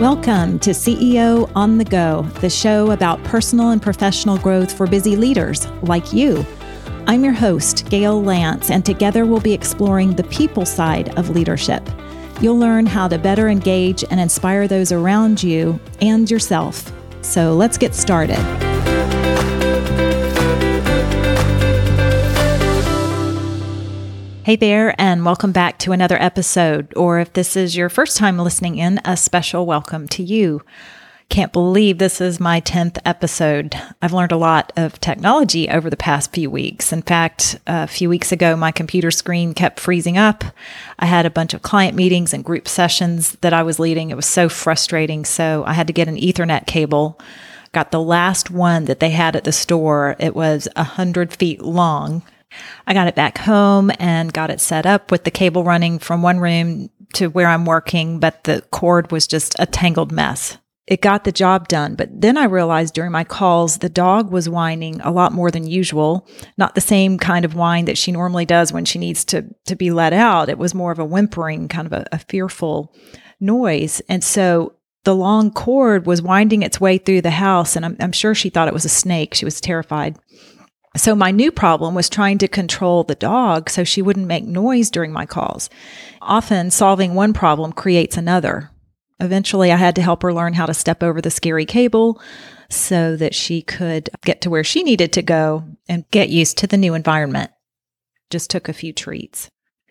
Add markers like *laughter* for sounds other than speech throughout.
Welcome to CEO on the Go, the show about personal and professional growth for busy leaders like you. I'm your host, Gayle Lantz, and together we'll be exploring the people side of leadership. You'll learn how to better engage and inspire those around you and yourself. So let's get started. Hey there, and welcome back to another episode. Or if this is your first time listening in, a special welcome to you. Can't believe this is my 10th episode. I've learned a lot of technology over the past few weeks. In fact, a few weeks ago, my computer screen kept freezing up. I had a bunch of client meetings and group sessions that I was leading. It was so frustrating. So I had to get an Ethernet cable. Got the last one that they had at the store. It was a hundred feet long I got it back home and got it set up with the cable running from one room to where I'm working, but the cord was just a tangled mess. It got the job done, but then I realized during my calls the dog was whining a lot more than usual. Not the same kind of whine that she normally does when she needs to to be let out. It was more of a whimpering, kind of a, a fearful noise. And so the long cord was winding its way through the house, and I'm, I'm sure she thought it was a snake. She was terrified. So my new problem was trying to control the dog so she wouldn't make noise during my calls. Often solving one problem creates another. Eventually I had to help her learn how to step over the scary cable so that she could get to where she needed to go and get used to the new environment. Just took a few treats.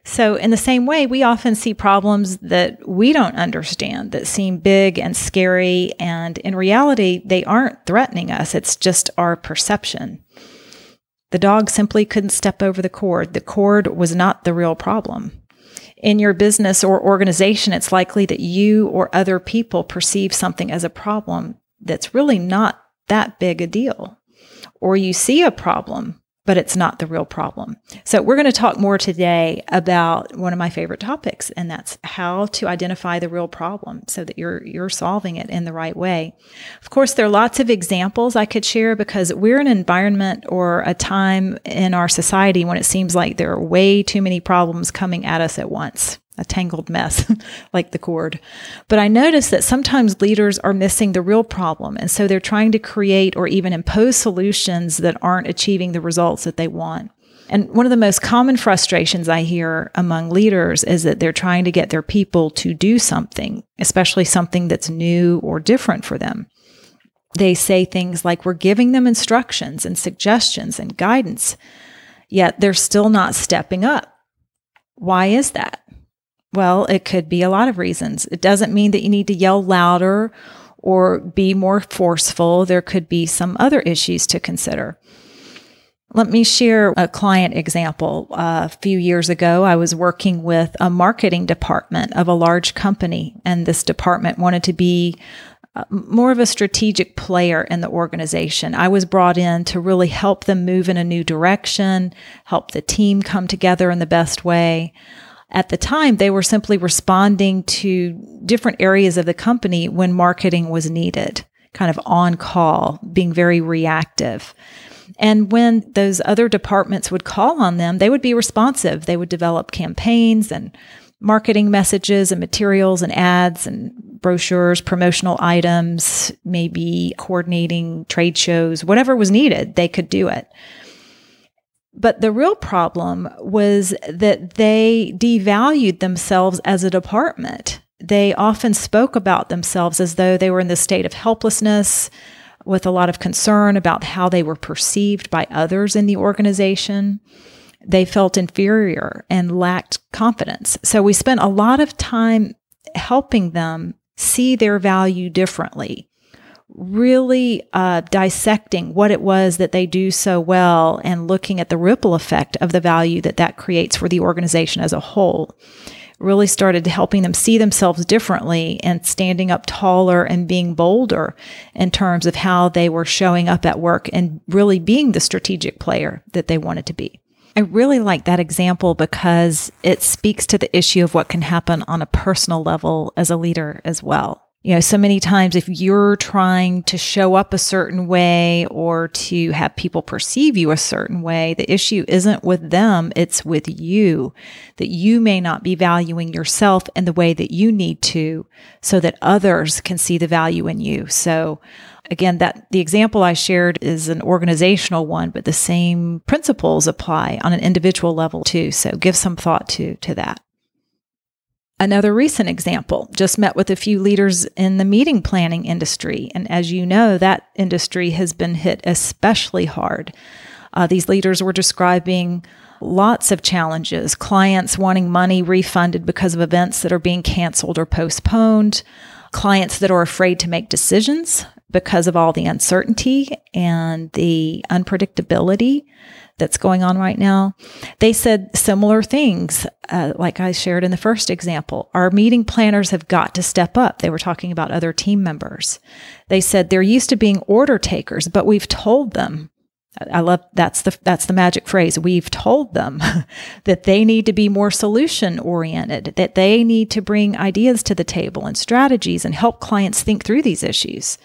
So, in the same way, we often see problems that we don't understand that seem big and scary. And in reality, they aren't threatening us. It's just our perception. The dog simply couldn't step over the cord. The cord was not the real problem. In your business or organization, it's likely that you or other people perceive something as a problem that's really not that big a deal. Or you see a problem but it's not the real problem. So, we're going to talk more today about one of my favorite topics, and that's how to identify the real problem so that you're you're solving it in the right way. Of course, there are lots of examples I could share because we're an environment or a time in our society when it seems like there are way too many problems coming at us at once a tangled mess *laughs* like the cord. But I notice that sometimes leaders are missing the real problem. And so they're trying to create or even impose solutions that aren't achieving the results that they want. And one of the most common frustrations I hear among leaders is that they're trying to get their people to do something, especially something that's new or different for them. They say things like, We're giving them instructions and suggestions and guidance, yet they're still not stepping up. Why is that? Well, it could be a lot of reasons. It doesn't mean that you need to yell louder or be more forceful. There could be some other issues to consider. Let me share a client example. A few years ago, I was working with a marketing department of a large company, and this department wanted to be uh, more of a strategic player in the organization. I was brought in to really help them move in a new direction, help the team come together in the best way. At the time, they were simply responding to different areas of the company when marketing was needed, kind of on call, being very reactive. And when those other departments would call on them, they would be responsive. They would develop campaigns and marketing messages and materials and ads and brochures, promotional items, maybe coordinating trade shows, whatever was needed, they could do it. But the real problem was that they devalued themselves as a department. They often spoke about themselves as though they were in this state of helplessness, with a lot of concern about how they were perceived by others in the organization. They felt inferior and lacked confidence. So we spent a lot of time helping them see their value differently really uh, dissecting what it was that they do so well and looking at the ripple effect of the value that that creates for the organization as a whole really started helping them see themselves differently and standing up taller and being bolder in terms of how they were showing up at work and really being the strategic player that they wanted to be. I really like that example because it speaks to the issue of what can happen on a personal level as a leader as well You know, so many times if you're trying to show up a certain way or to have people perceive you a certain way, the issue isn't with them, it's with you. That you may not be valuing yourself in the way that you need to so that others can see the value in you. So, again, that the example I shared is an organizational one, but the same principles apply on an individual level too. So, give some thought to to that. Another recent example just met with a few leaders in the meeting planning industry. And as you know, that industry has been hit especially hard. Uh, these leaders were describing lots of challenges clients wanting money refunded because of events that are being canceled or postponed, clients that are afraid to make decisions because of all the uncertainty and the unpredictability that's going on right now. They said similar things, uh, like I shared in the first example. Our meeting planners have got to step up. They were talking about other team members. They said they're used to being order takers, but we've told them. I love that's the that's the magic phrase. We've told them *laughs* that they need to be more solution oriented, that they need to bring ideas to the table and strategies and help clients think through these issues.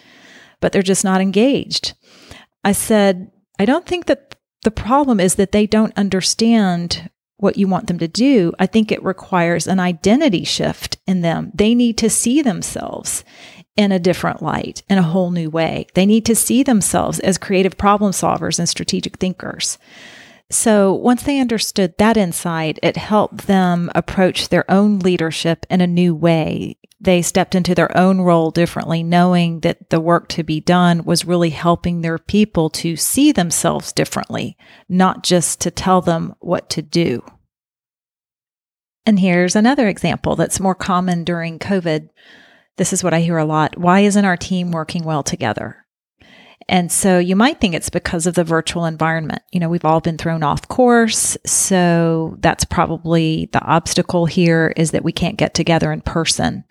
But they're just not engaged. I said, I don't think that the problem is that they don't understand what you want them to do. I think it requires an identity shift in them. They need to see themselves in a different light, in a whole new way. They need to see themselves as creative problem solvers and strategic thinkers. So once they understood that insight, it helped them approach their own leadership in a new way they stepped into their own role differently, knowing that the work to be done was really helping their people to see themselves differently, not just to tell them what to do. And here's another example that's more common during COVID. This is what I hear a lot. Why isn't our team working well together? And so you might think it's because of the virtual environment. You know, we've all been thrown off course. So that's probably the obstacle here is that we can't get together in person.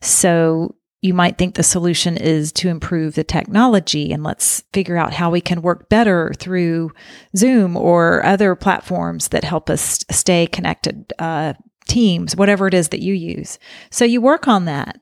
So you might think the solution is to improve the technology and let's figure out how we can work better through Zoom or other platforms that help us stay connected, uh, Teams, whatever it is that you use. So you work on that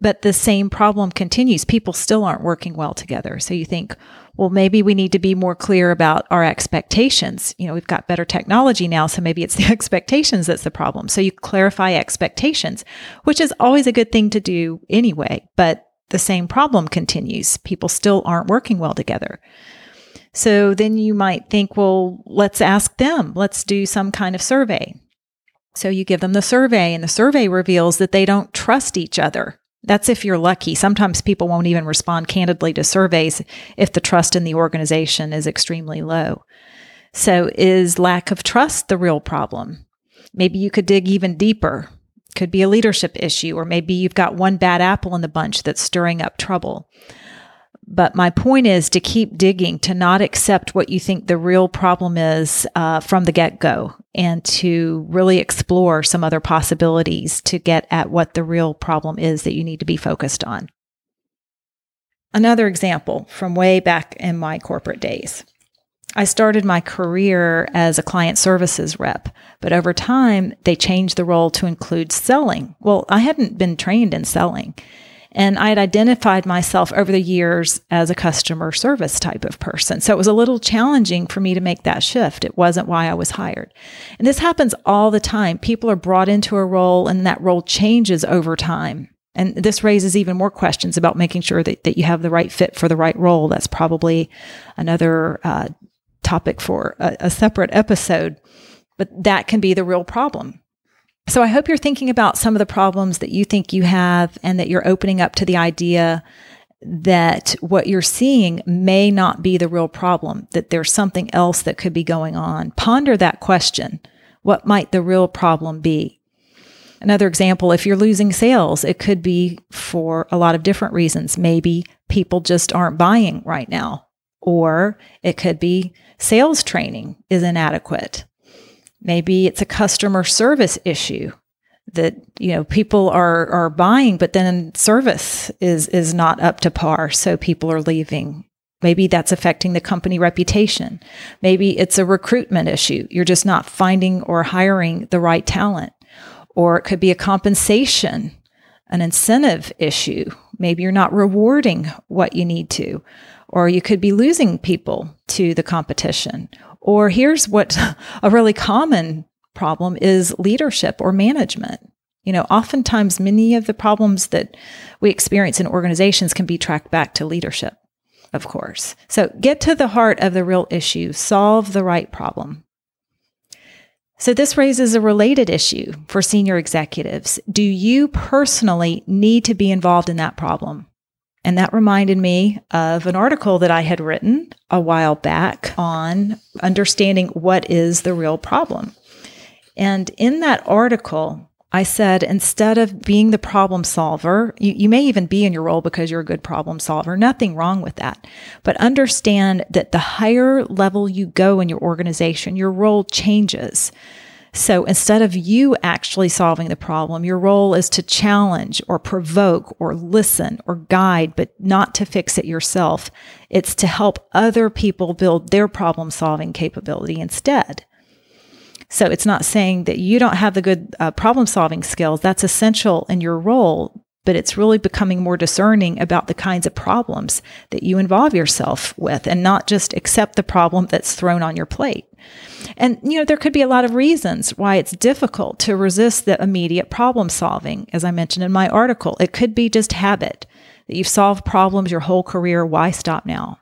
but the same problem continues. People still aren't working well together. So you think, well, maybe we need to be more clear about our expectations. You know, we've got better technology now, so maybe it's *laughs* the expectations that's the problem. So you clarify expectations, which is always a good thing to do anyway, but the same problem continues. People still aren't working well together. So then you might think, well, let's ask them. Let's do some kind of survey. So you give them the survey, and the survey reveals that they don't trust each other that's if you're lucky. Sometimes people won't even respond candidly to surveys if the trust in the organization is extremely low. So, is lack of trust the real problem? Maybe you could dig even deeper. Could be a leadership issue, or maybe you've got one bad apple in the bunch that's stirring up trouble. But my point is to keep digging, to not accept what you think the real problem is uh, from the get go, and to really explore some other possibilities to get at what the real problem is that you need to be focused on. Another example from way back in my corporate days. I started my career as a client services rep, but over time they changed the role to include selling. Well, I hadn't been trained in selling. And I had identified myself over the years as a customer service type of person. So it was a little challenging for me to make that shift. It wasn't why I was hired. And this happens all the time. People are brought into a role and that role changes over time. And this raises even more questions about making sure that, that you have the right fit for the right role. That's probably another uh, topic for a, a separate episode. But that can be the real problem so I hope you're thinking about some of the problems that you think you have and that you're opening up to the idea that what you're seeing may not be the real problem, that there's something else that could be going on. Ponder that question. What might the real problem be? Another example, if you're losing sales, it could be for a lot of different reasons. Maybe people just aren't buying right now, or it could be sales training is inadequate. Maybe it's a customer service issue that you know people are are buying but then service is is not up to par so people are leaving. Maybe that's affecting the company reputation. Maybe it's a recruitment issue. You're just not finding or hiring the right talent. Or it could be a compensation an incentive issue. Maybe you're not rewarding what you need to, or you could be losing people to the competition. Or here's what *laughs* a really common problem is leadership or management. You know, oftentimes many of the problems that we experience in organizations can be tracked back to leadership, of course. So get to the heart of the real issue, solve the right problem. So, this raises a related issue for senior executives. Do you personally need to be involved in that problem? And that reminded me of an article that I had written a while back on understanding what is the real problem. And in that article, I said instead of being the problem solver, you, you, may even be in your role because you're a good problem solver, nothing wrong with that. But understand that the higher level you go in your organization, your role changes. So instead of you actually solving the problem, your role is to challenge or provoke or listen or guide, but not to fix it yourself. It's to help other people build their problem solving capability instead. So it's not saying that you don't have the good uh, problem solving skills. That's essential in your role, but it's really becoming more discerning about the kinds of problems that you involve yourself with and not just accept the problem that's thrown on your plate. And, you know, there could be a lot of reasons why it's difficult to resist the immediate problem solving. As I mentioned in my article, it could be just habit that you've solved problems your whole career. Why stop now?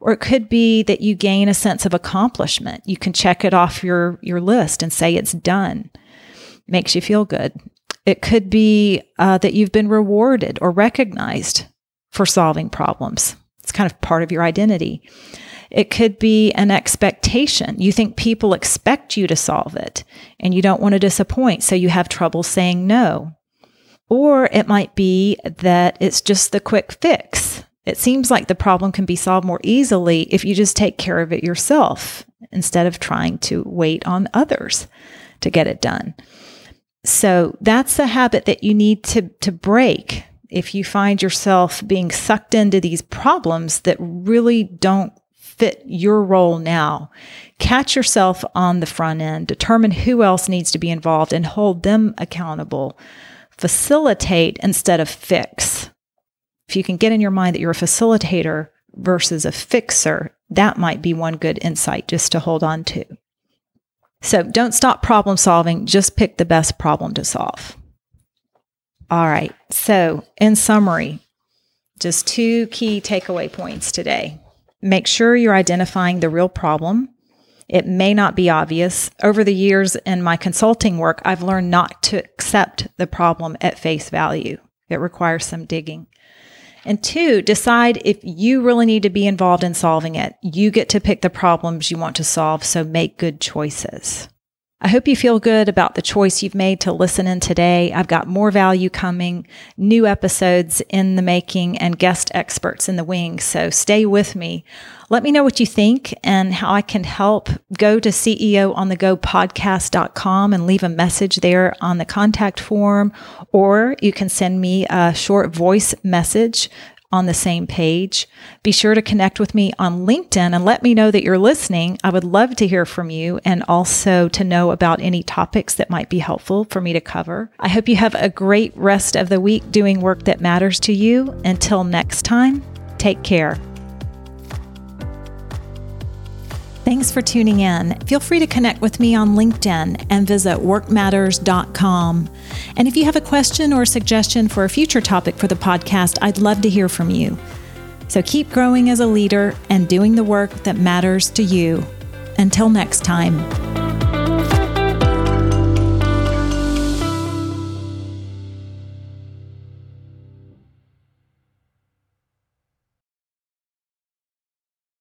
Or it could be that you gain a sense of accomplishment. You can check it off your, your list and say it's done. Makes you feel good. It could be uh, that you've been rewarded or recognized for solving problems. It's kind of part of your identity. It could be an expectation. You think people expect you to solve it and you don't want to disappoint, so you have trouble saying no. Or it might be that it's just the quick fix. It seems like the problem can be solved more easily if you just take care of it yourself instead of trying to wait on others to get it done. So that's the habit that you need to, to break if you find yourself being sucked into these problems that really don't fit your role now. Catch yourself on the front end, determine who else needs to be involved, and hold them accountable. Facilitate instead of fix. If you can get in your mind that you're a facilitator versus a fixer, that might be one good insight just to hold on to. So don't stop problem solving, just pick the best problem to solve. All right. So, in summary, just two key takeaway points today. Make sure you're identifying the real problem. It may not be obvious. Over the years in my consulting work, I've learned not to accept the problem at face value. It requires some digging. And two, decide if you really need to be involved in solving it. You get to pick the problems you want to solve, so make good choices. I hope you feel good about the choice you've made to listen in today. I've got more value coming, new episodes in the making, and guest experts in the wings. So stay with me. Let me know what you think and how I can help. Go to CEOonthegopodcast.com and leave a message there on the contact form, or you can send me a short voice message on the same page. Be sure to connect with me on LinkedIn and let me know that you're listening. I would love to hear from you and also to know about any topics that might be helpful for me to cover. I hope you have a great rest of the week doing work that matters to you. Until next time, take care. Thanks for tuning in. Feel free to connect with me on LinkedIn and visit workmatters.com. And if you have a question or suggestion for a future topic for the podcast, I'd love to hear from you. So keep growing as a leader and doing the work that matters to you. Until next time.